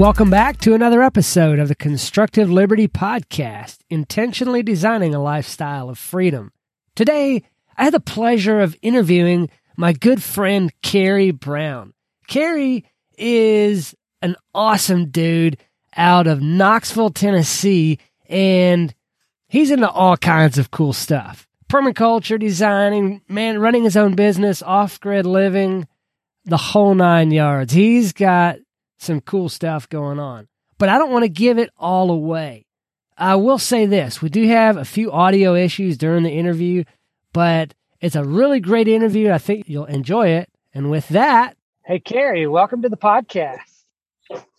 Welcome back to another episode of the Constructive Liberty Podcast, intentionally designing a lifestyle of freedom. Today, I had the pleasure of interviewing my good friend, Kerry Brown. Kerry is an awesome dude out of Knoxville, Tennessee, and he's into all kinds of cool stuff. Permaculture, designing, man, running his own business, off grid living, the whole nine yards. He's got some cool stuff going on. But I don't want to give it all away. I will say this we do have a few audio issues during the interview, but it's a really great interview. I think you'll enjoy it. And with that, hey, Kerry, welcome to the podcast.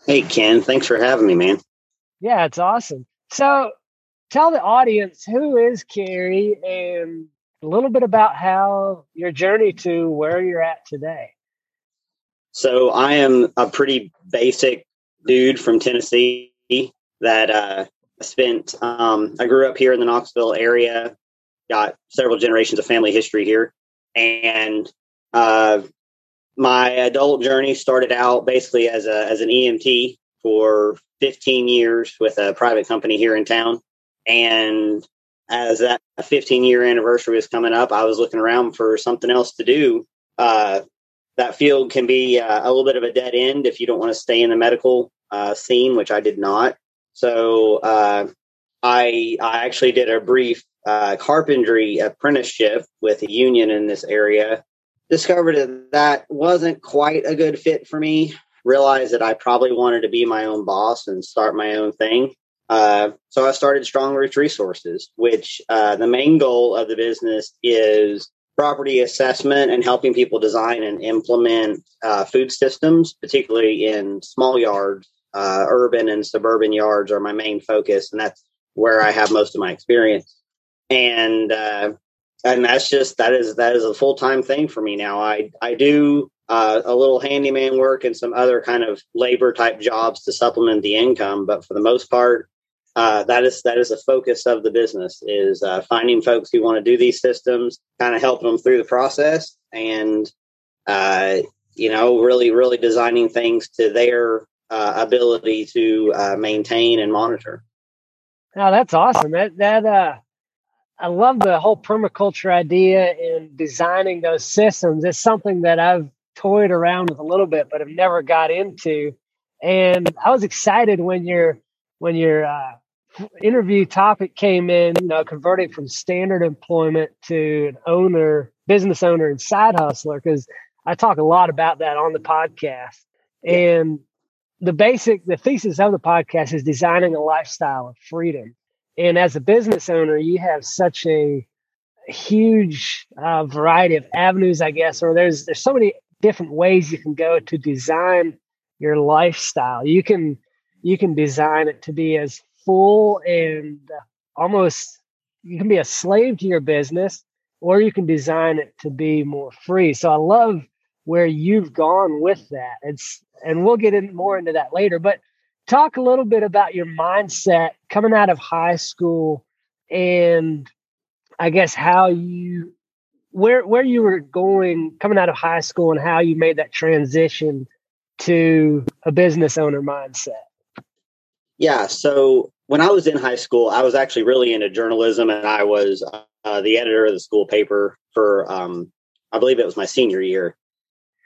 Hey, Ken. Thanks for having me, man. Yeah, it's awesome. So tell the audience who is Kerry and a little bit about how your journey to where you're at today. So I am a pretty basic dude from Tennessee that uh, spent. Um, I grew up here in the Knoxville area. Got several generations of family history here, and uh, my adult journey started out basically as a as an EMT for 15 years with a private company here in town. And as that 15 year anniversary was coming up, I was looking around for something else to do. Uh, that field can be uh, a little bit of a dead end if you don't want to stay in the medical uh, scene, which I did not. So uh, I I actually did a brief uh, carpentry apprenticeship with a union in this area. Discovered that that wasn't quite a good fit for me. Realized that I probably wanted to be my own boss and start my own thing. Uh, so I started Strong Roots Resources, which uh, the main goal of the business is property assessment and helping people design and implement uh, food systems, particularly in small yards. Uh, urban and suburban yards are my main focus, and that's where I have most of my experience. And uh, and that's just that is that is a full time thing for me now. I I do uh, a little handyman work and some other kind of labor type jobs to supplement the income, but for the most part, uh, that is that is a focus of the business is uh, finding folks who want to do these systems, kind of helping them through the process, and uh, you know, really, really designing things to their uh, ability to uh, maintain and monitor. Now that's awesome. That that uh, I love the whole permaculture idea in designing those systems. It's something that I've toyed around with a little bit, but have never got into. And I was excited when you're when you're uh, interview topic came in, you know, converting from standard employment to an owner, business owner, and side hustler, because I talk a lot about that on the podcast. And the basic, the thesis of the podcast is designing a lifestyle of freedom. And as a business owner, you have such a huge uh, variety of avenues, I guess, or there's there's so many different ways you can go to design your lifestyle. You can you can design it to be as full and almost you can be a slave to your business or you can design it to be more free. So I love where you've gone with that. It's and we'll get in more into that later, but talk a little bit about your mindset coming out of high school and I guess how you where where you were going coming out of high school and how you made that transition to a business owner mindset. Yeah. So when I was in high school, I was actually really into journalism, and I was uh, the editor of the school paper for, um, I believe it was my senior year,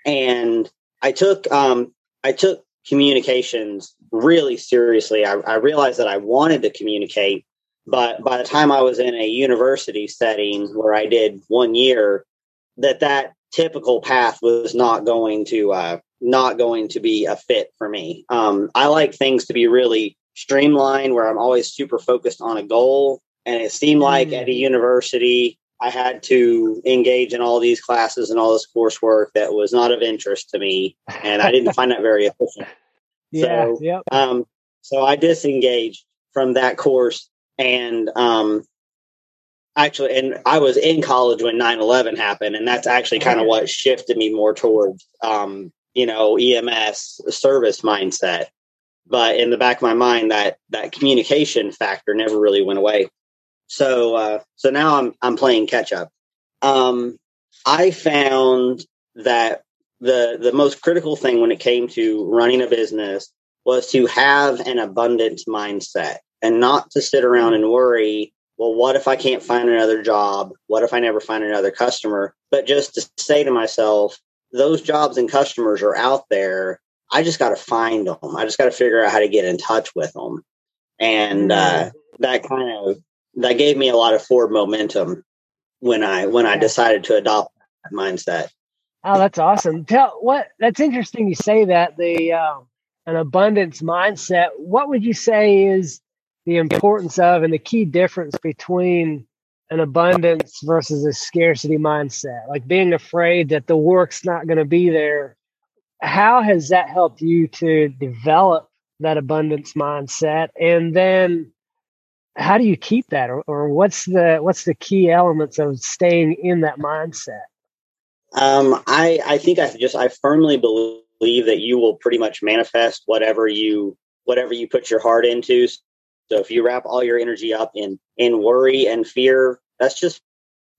and I took um, I took communications really seriously. I, I realized that I wanted to communicate, but by the time I was in a university setting where I did one year, that that typical path was not going to uh, not going to be a fit for me. Um, I like things to be really streamlined where I'm always super focused on a goal. And it seemed like mm. at a university, I had to engage in all these classes and all this coursework that was not of interest to me. And I didn't find that very efficient. Yeah. So, yep. um, so I disengaged from that course and, um, actually, and I was in college when 9 11 happened. And that's actually kind of what shifted me more towards, um, you know, EMS service mindset but in the back of my mind that that communication factor never really went away so uh, so now i'm i'm playing catch up um, i found that the the most critical thing when it came to running a business was to have an abundance mindset and not to sit around and worry, well, what if I can't find another job? What if I never find another customer? But just to say to myself, those jobs and customers are out there. I just got to find them. I just got to figure out how to get in touch with them. And uh, that kind of that gave me a lot of forward momentum when I when I decided to adopt that mindset. Oh, that's awesome. Tell what that's interesting. You say that the uh, an abundance mindset. What would you say is the importance of and the key difference between an abundance versus a scarcity mindset? Like being afraid that the work's not going to be there. How has that helped you to develop that abundance mindset? And then how do you keep that or, or what's the what's the key elements of staying in that mindset? Um, I I think I just I firmly believe that you will pretty much manifest whatever you whatever you put your heart into. So if you wrap all your energy up in in worry and fear, that's just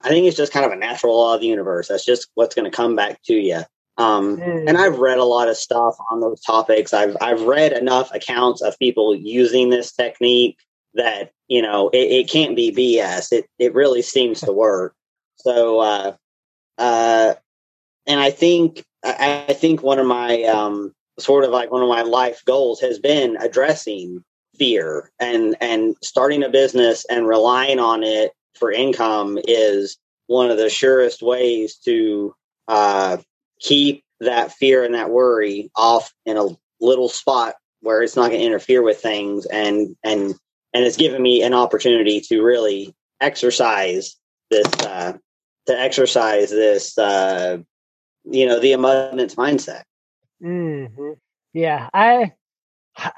I think it's just kind of a natural law of the universe. That's just what's going to come back to you. Um, mm. And I've read a lot of stuff on those topics. I've I've read enough accounts of people using this technique that you know it, it can't be BS. It it really seems to work. So uh, uh, and I think I, I think one of my um, sort of like one of my life goals has been addressing fear and and starting a business and relying on it for income is one of the surest ways to uh, keep that fear and that worry off in a little spot where it's not going to interfere with things and and and it's given me an opportunity to really exercise this uh, to exercise this uh, you know the abundance mindset. Mm-hmm. Yeah, I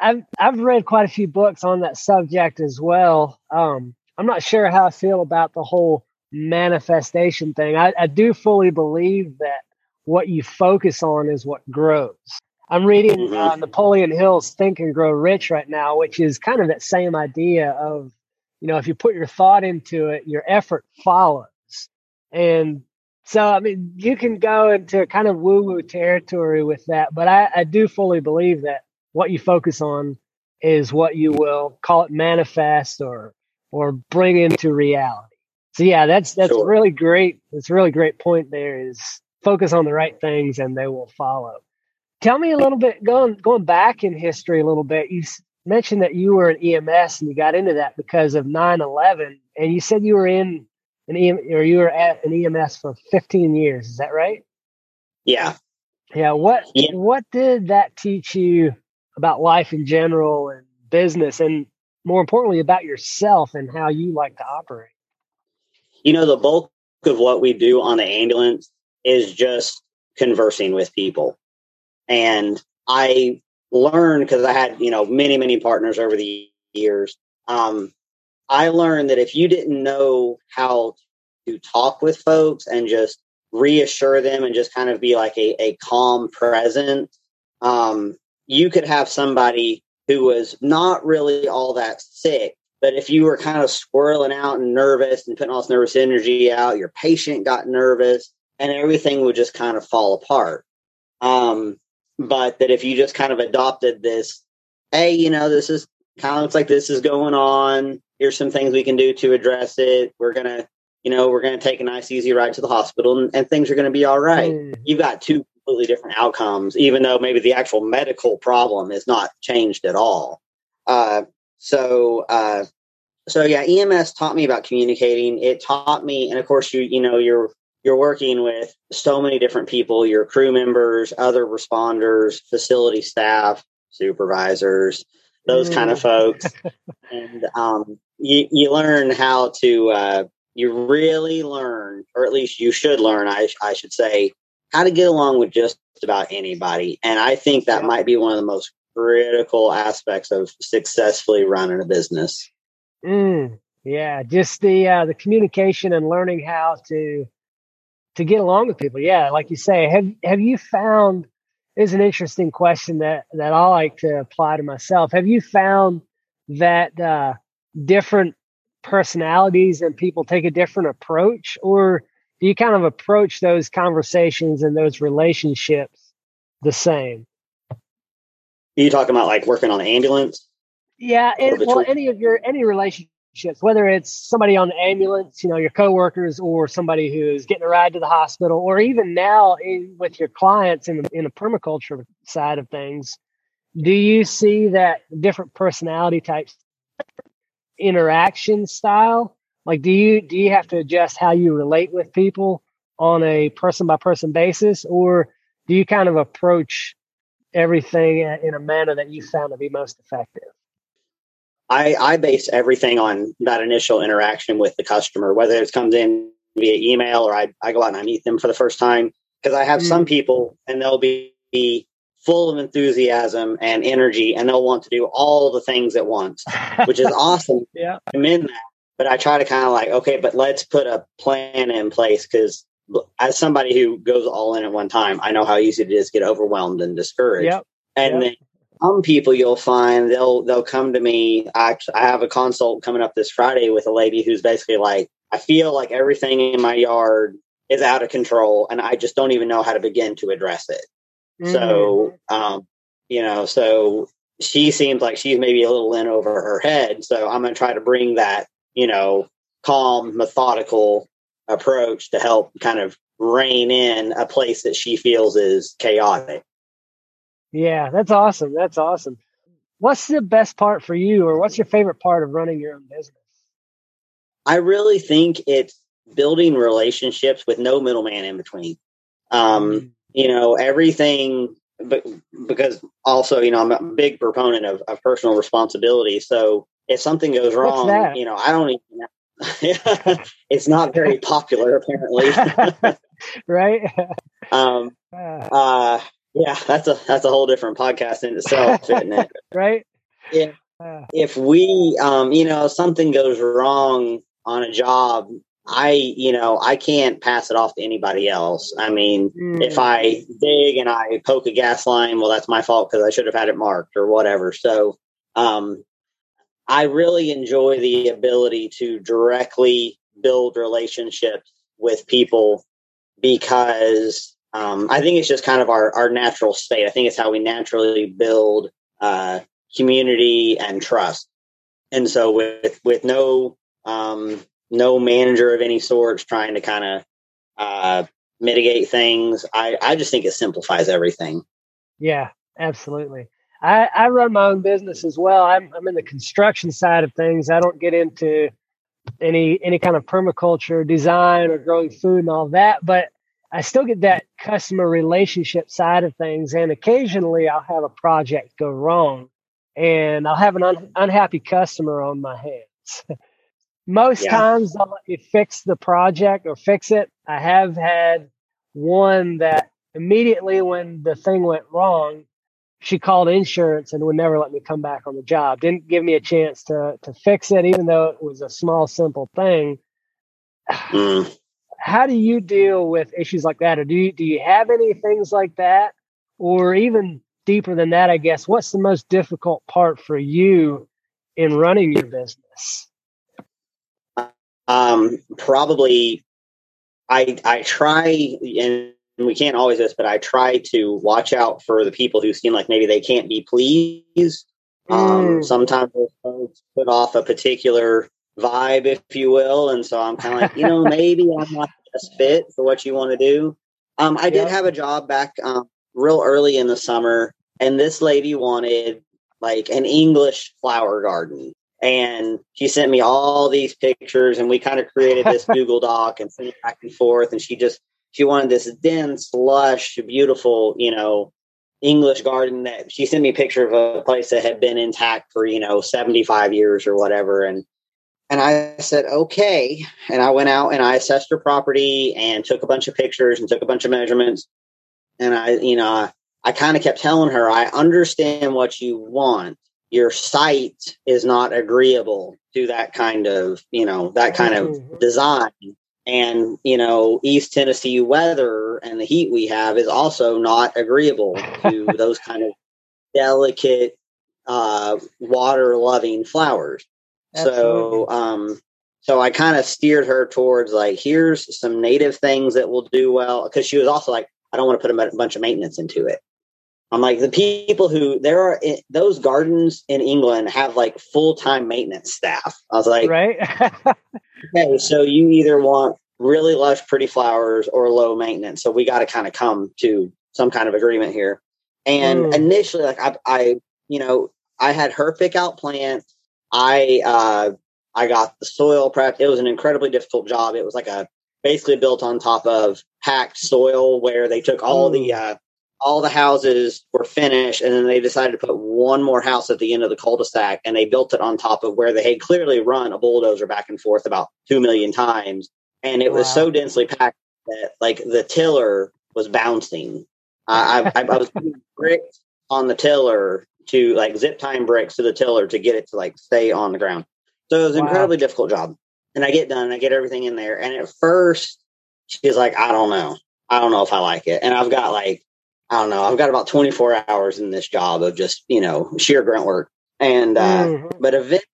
I've I've read quite a few books on that subject as well. Um, I'm not sure how I feel about the whole manifestation thing. I, I do fully believe that what you focus on is what grows. I'm reading mm-hmm. uh, Napoleon Hill's Think and Grow Rich right now, which is kind of that same idea of, you know, if you put your thought into it, your effort follows. And so, I mean, you can go into kind of woo woo territory with that, but I, I do fully believe that what you focus on is what you will call it manifest or or bring into reality. So yeah, that's that's sure. really great. That's a really great point there is focus on the right things and they will follow. Tell me a little bit going going back in history a little bit. You mentioned that you were an EMS and you got into that because of 9/11 and you said you were in an EM, or you were at an EMS for 15 years. Is that right? Yeah. Yeah. What yeah. what did that teach you about life in general and business, and more importantly, about yourself and how you like to operate? You know, the bulk of what we do on the ambulance is just conversing with people, and I learned because I had you know many many partners over the years. Um, I learned that if you didn't know how to talk with folks and just reassure them and just kind of be like a, a calm presence, um, you could have somebody who was not really all that sick. But if you were kind of swirling out and nervous and putting all this nervous energy out, your patient got nervous and everything would just kind of fall apart. Um, but that if you just kind of adopted this, hey, you know, this is kind of looks like this is going on here's some things we can do to address it. We're going to, you know, we're going to take a nice, easy ride to the hospital and, and things are going to be all right. Mm. You've got two completely different outcomes, even though maybe the actual medical problem is not changed at all. Uh, so, uh, so yeah, EMS taught me about communicating. It taught me, and of course, you you know you're you're working with so many different people, your crew members, other responders, facility staff, supervisors, those mm. kind of mm. folks, and um, you, you learn how to uh, you really learn or at least you should learn I, I should say how to get along with just about anybody and i think that might be one of the most critical aspects of successfully running a business mm, yeah just the uh, the communication and learning how to to get along with people. Yeah like you say have have you found is an interesting question that that i like to apply to myself. Have you found that uh, different personalities and people take a different approach? Or do you kind of approach those conversations and those relationships the same? Are you talking about like working on the ambulance? Yeah, and, well, any of your any whether it's somebody on the ambulance, you know, your coworkers, or somebody who's getting a ride to the hospital, or even now in, with your clients in the, in the permaculture side of things, do you see that different personality types, interaction style? Like, do you do you have to adjust how you relate with people on a person by person basis, or do you kind of approach everything in a manner that you found to be most effective? I, I base everything on that initial interaction with the customer, whether it comes in via email or I, I go out and I meet them for the first time. Because I have mm. some people and they'll be, be full of enthusiasm and energy and they'll want to do all the things at once, which is awesome. yeah. I'm in that. But I try to kind of like, okay, but let's put a plan in place because as somebody who goes all in at one time, I know how easy it is to get overwhelmed and discouraged. Yep. And yep. then some people you'll find they'll they'll come to me. I, I have a consult coming up this Friday with a lady who's basically like, I feel like everything in my yard is out of control, and I just don't even know how to begin to address it. Mm. So, um, you know, so she seems like she's maybe a little in over her head. So I'm going to try to bring that, you know, calm, methodical approach to help kind of rein in a place that she feels is chaotic. Yeah, that's awesome. That's awesome. What's the best part for you, or what's your favorite part of running your own business? I really think it's building relationships with no middleman in between. Um, mm-hmm. You know, everything, but because also, you know, I'm a big proponent of, of personal responsibility. So if something goes wrong, you know, I don't even, it's not very popular apparently. right. um, ah. uh, yeah, that's a that's a whole different podcast in itself, isn't it? right. Yeah. If we, um, you know, something goes wrong on a job, I, you know, I can't pass it off to anybody else. I mean, mm. if I dig and I poke a gas line, well, that's my fault because I should have had it marked or whatever. So, um, I really enjoy the ability to directly build relationships with people because um, I think it's just kind of our, our natural state. I think it's how we naturally build uh, community and trust. And so with with no um, no manager of any sorts trying to kind of uh, mitigate things, I, I just think it simplifies everything. Yeah, absolutely. I, I run my own business as well. I'm, I'm in the construction side of things. I don't get into any any kind of permaculture design or growing food and all that, but I still get that customer relationship side of things. And occasionally I'll have a project go wrong and I'll have an un- unhappy customer on my hands. Most yeah. times I'll let you fix the project or fix it. I have had one that immediately when the thing went wrong, she called insurance and would never let me come back on the job. Didn't give me a chance to to fix it, even though it was a small, simple thing. Mm how do you deal with issues like that? Or do you do you have any things like that? Or even deeper than that i guess what's the most difficult part for you in running your business? Um probably i i try and we can't always this but i try to watch out for the people who seem like maybe they can't be pleased. Um mm. sometimes those folks put off a particular vibe, if you will. And so I'm kind of like, you know, maybe I'm not the best fit for what you want to do. Um, I did have a job back um, real early in the summer, and this lady wanted like an English flower garden. And she sent me all these pictures, and we kind of created this Google Doc and sent it back and forth. And she just she wanted this dense, lush, beautiful, you know, English garden that she sent me a picture of a place that had been intact for, you know, 75 years or whatever. And and I said, okay. And I went out and I assessed her property and took a bunch of pictures and took a bunch of measurements. And I, you know, I, I kind of kept telling her, I understand what you want. Your site is not agreeable to that kind of, you know, that kind of mm-hmm. design. And, you know, East Tennessee weather and the heat we have is also not agreeable to those kind of delicate, uh, water loving flowers. So, um, so I kind of steered her towards like, here's some native things that will do well. Cause she was also like, I don't want to put a bunch of maintenance into it. I'm like the people who there are those gardens in England have like full time maintenance staff. I was like, right. okay, so you either want really lush, pretty flowers or low maintenance. So we got to kind of come to some kind of agreement here. And mm. initially, like I, I, you know, I had her pick out plants. I, uh, I got the soil prep. It was an incredibly difficult job. It was like a basically built on top of packed soil where they took all mm. the uh, all the houses were finished and then they decided to put one more house at the end of the cul-de-sac and they built it on top of where they had clearly run a bulldozer back and forth about 2 million times and it wow. was so densely packed that like the tiller was bouncing I, I, I was putting bricks on the tiller to like zip time bricks to the tiller to get it to like stay on the ground so it was an wow. incredibly difficult job and i get done i get everything in there and at first she's like i don't know i don't know if i like it and i've got like I don't know. I've got about 24 hours in this job of just, you know, sheer grunt work. And, uh, mm-hmm. but eventually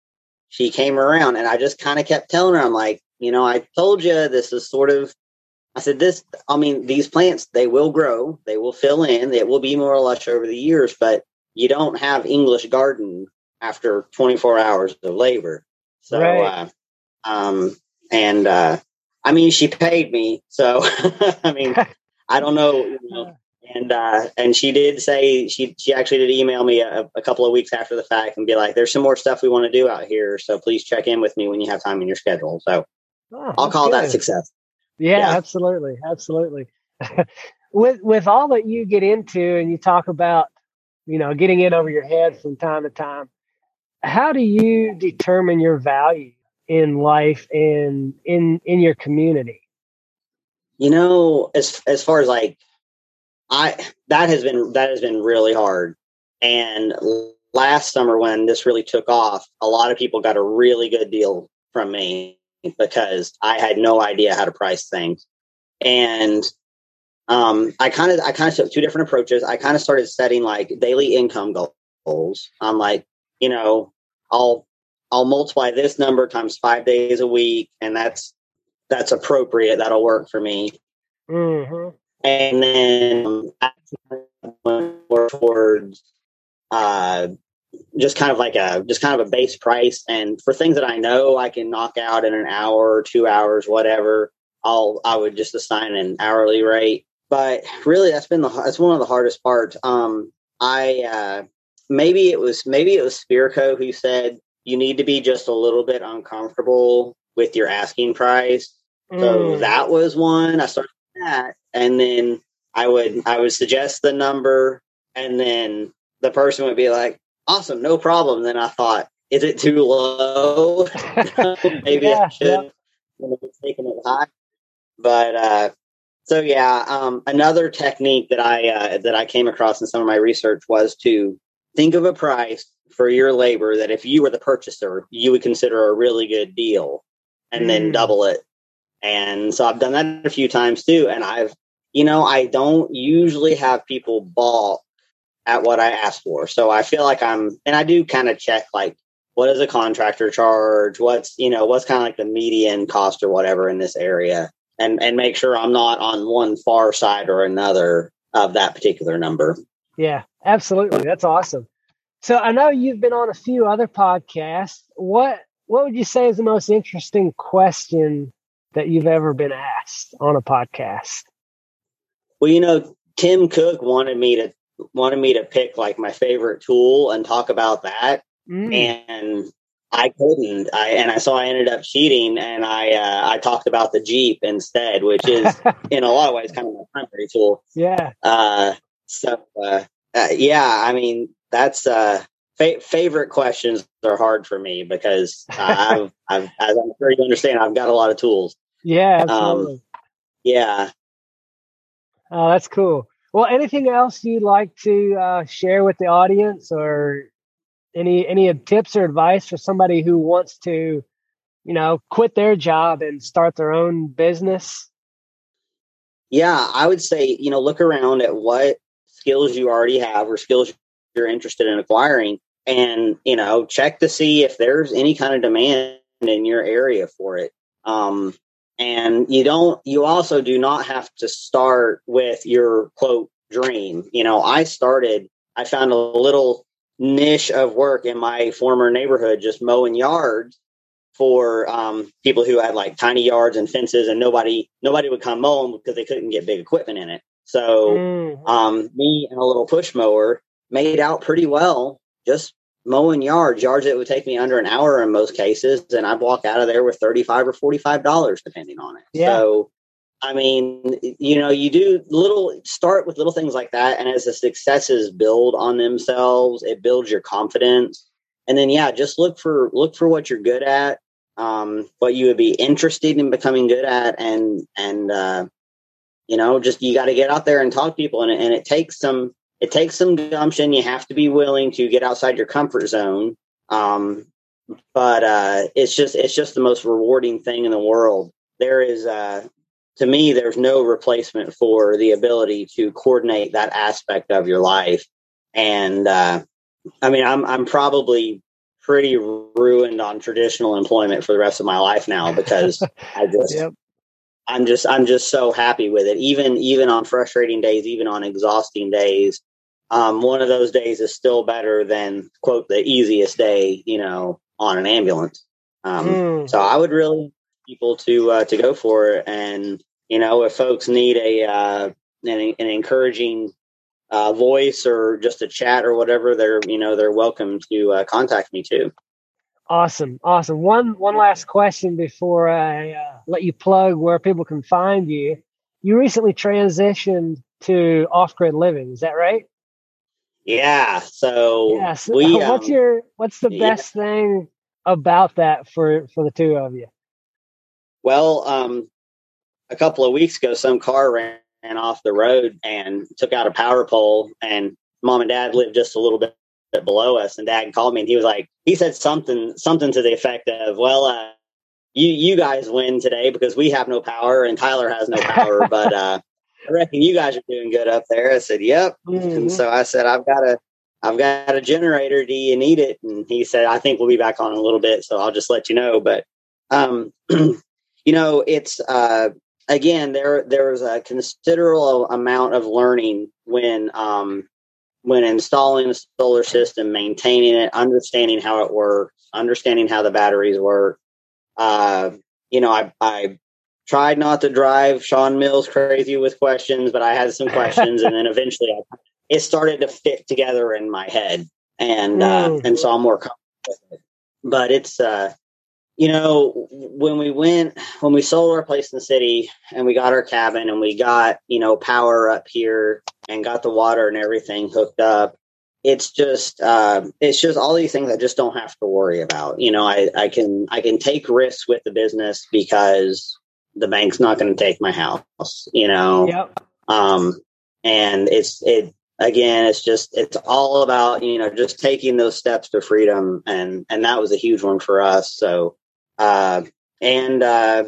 she came around and I just kind of kept telling her, I'm like, you know, I told you this is sort of, I said, this, I mean, these plants, they will grow, they will fill in, it will be more lush over the years, but you don't have English garden after 24 hours of labor. So, right. uh, um, and, uh, I mean, she paid me. So, I mean, I don't know, you know and uh, and she did say she she actually did email me a, a, couple of weeks after the fact and be like, "There's some more stuff we want to do out here, so please check in with me when you have time in your schedule." So oh, I'll call good. that success. Yeah, yeah. absolutely, absolutely. with with all that you get into and you talk about, you know, getting in over your head from time to time, how do you determine your value in life and in in your community? You know, as as far as like I that has been that has been really hard. And last summer when this really took off, a lot of people got a really good deal from me because I had no idea how to price things. And um, I kind of I kind of took two different approaches. I kind of started setting like daily income goals. I'm like, you know, I'll I'll multiply this number times five days a week, and that's that's appropriate. That'll work for me. Mm-hmm and then more towards uh, just kind of like a just kind of a base price. And for things that I know I can knock out in an hour or two hours, whatever, I'll I would just assign an hourly rate. But really, that's been the that's one of the hardest parts. Um, I uh, maybe it was maybe it was Spirko who said you need to be just a little bit uncomfortable with your asking price. Mm. So that was one. I started that and then I would I would suggest the number, and then the person would be like, "Awesome, no problem." Then I thought, "Is it too low? Maybe yeah, I should yeah. taking it high." But uh, so yeah, um, another technique that I uh, that I came across in some of my research was to think of a price for your labor that if you were the purchaser, you would consider a really good deal, and mm. then double it. And so I've done that a few times too, and I've you know, I don't usually have people balk at what I ask for. So I feel like I'm, and I do kind of check like, what does a contractor charge? What's, you know, what's kind of like the median cost or whatever in this area and, and make sure I'm not on one far side or another of that particular number. Yeah, absolutely. That's awesome. So I know you've been on a few other podcasts. What, what would you say is the most interesting question that you've ever been asked on a podcast? Well, you know, Tim Cook wanted me to wanted me to pick like my favorite tool and talk about that, mm. and I couldn't. I and I so I ended up cheating, and I uh, I talked about the Jeep instead, which is in a lot of ways kind of my primary tool. Yeah. Uh, so uh, uh, yeah, I mean that's uh, fa- favorite questions are hard for me because I've, I've as I'm sure you understand, I've got a lot of tools. Yeah. Um. Um, yeah. Oh, that's cool. Well, anything else you'd like to uh, share with the audience, or any any tips or advice for somebody who wants to, you know, quit their job and start their own business? Yeah, I would say you know look around at what skills you already have or skills you're interested in acquiring, and you know check to see if there's any kind of demand in your area for it. Um, and you don't, you also do not have to start with your quote dream. You know, I started, I found a little niche of work in my former neighborhood, just mowing yards for um, people who had like tiny yards and fences, and nobody nobody would come mow them because they couldn't get big equipment in it. So mm. um, me and a little push mower made out pretty well, just mowing yards, yards that would take me under an hour in most cases, and I'd walk out of there with thirty five or forty five dollars depending on it. Yeah. So I mean, you know, you do little start with little things like that, and as the successes build on themselves, it builds your confidence. And then, yeah, just look for look for what you're good at, um, what you would be interested in becoming good at, and and uh, you know, just you got to get out there and talk to people, and, and it takes some it takes some gumption. You have to be willing to get outside your comfort zone. Um, but uh, it's just it's just the most rewarding thing in the world. There is uh, to me, there's no replacement for the ability to coordinate that aspect of your life. And uh, I mean, I'm I'm probably pretty ruined on traditional employment for the rest of my life now because I just yep. I'm just I'm just so happy with it. Even even on frustrating days, even on exhausting days, um, one of those days is still better than quote the easiest day, you know, on an ambulance. Um, mm. So I would really people to uh, to go for it. And you know, if folks need a uh, an, an encouraging uh, voice or just a chat or whatever, they're you know they're welcome to uh, contact me too. Awesome, awesome. One one last question before I uh, let you plug where people can find you. You recently transitioned to off grid living, is that right? Yeah. So yes. We, what's um, your what's the best yeah. thing about that for for the two of you? Well, um, a couple of weeks ago, some car ran off the road and took out a power pole, and mom and dad lived just a little bit below us. And dad called me, and he was like, he said something, something to the effect of, "Well, uh, you you guys win today because we have no power and Tyler has no power, but uh, I reckon you guys are doing good up there." I said, "Yep." Mm-hmm. And so I said, "I've got a." I've got a generator. Do you need it? And he said, I think we'll be back on in a little bit. So I'll just let you know. But um, you know, it's uh, again there there's a considerable amount of learning when um, when installing a solar system, maintaining it, understanding how it works, understanding how the batteries work. Uh, you know, I, I tried not to drive Sean Mills crazy with questions, but I had some questions, and then eventually I, it started to fit together in my head, and uh, mm. and so I'm more comfortable with it. But it's uh, you know, when we went, when we sold our place in the city and we got our cabin and we got, you know, power up here and got the water and everything hooked up, it's just, uh, it's just all these things I just don't have to worry about. You know, I, I can, I can take risks with the business because the bank's not going to take my house, you know? Yep. Um, and it's, it, again it's just it's all about you know just taking those steps to freedom and and that was a huge one for us so uh, and uh,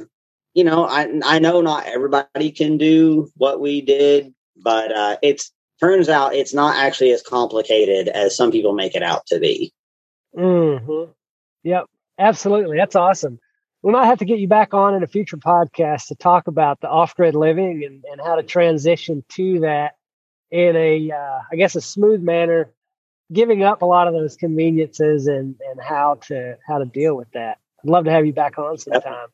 you know, I I know not everybody can do what we did, but uh, it's turns out it's not actually as complicated as some people make it out to be. Mm-hmm. Yep. Absolutely. That's awesome. We might have to get you back on in a future podcast to talk about the off-grid living and, and how to transition to that in a, uh, I guess, a smooth manner, giving up a lot of those conveniences and and how to how to deal with that. I'd love to have you back on sometime.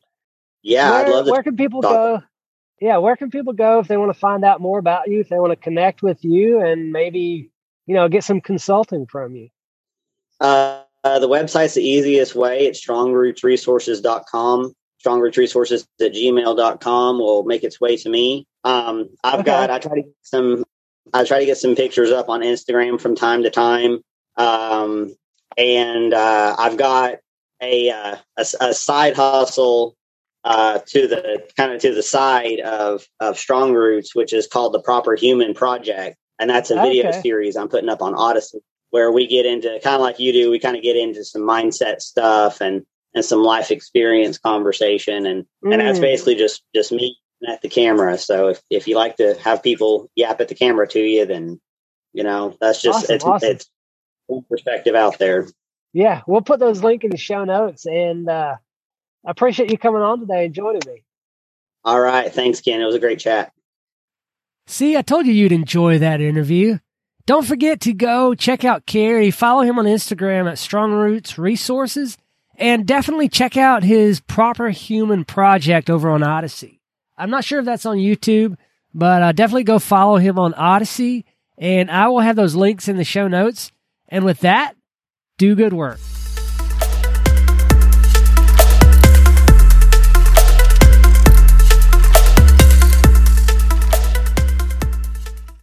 Yeah, where, I'd love to. Where can people go? Yeah, where can people go if they want to find out more about you, if they want to connect with you, and maybe you know get some consulting from you? Uh, uh, the website's the easiest way. It's strongrootsresources.com. Strongrootsresources at gmail.com will make its way to me. Um, I've okay. got, I try to get some, I try to get some pictures up on Instagram from time to time. Um, and uh, I've got a, uh, a, a, side hustle uh, to the kind of to the side of of Strong Roots, which is called the Proper Human Project, and that's a video okay. series I'm putting up on Odysee where we get into kind of like you do. We kind of get into some mindset stuff and and some life experience conversation, and mm. and that's mm. basically just just me at the camera. So if if you like to have people yap at the camera to you, then you know that's just awesome, it's awesome. it's perspective out there yeah, we'll put those link in the show notes. And uh, I appreciate you coming on today and joining me. All right. Thanks, Ken. It was a great chat. See, I told you you'd enjoy that interview. Don't forget to go check out Kerry. Follow him on Instagram at Strong Roots Resources and definitely check out his Proper Human project over on Odysee. I'm not sure if that's on YouTube, but uh, definitely go follow him on Odysee, and I will have those links in the show notes. And with that, do good work.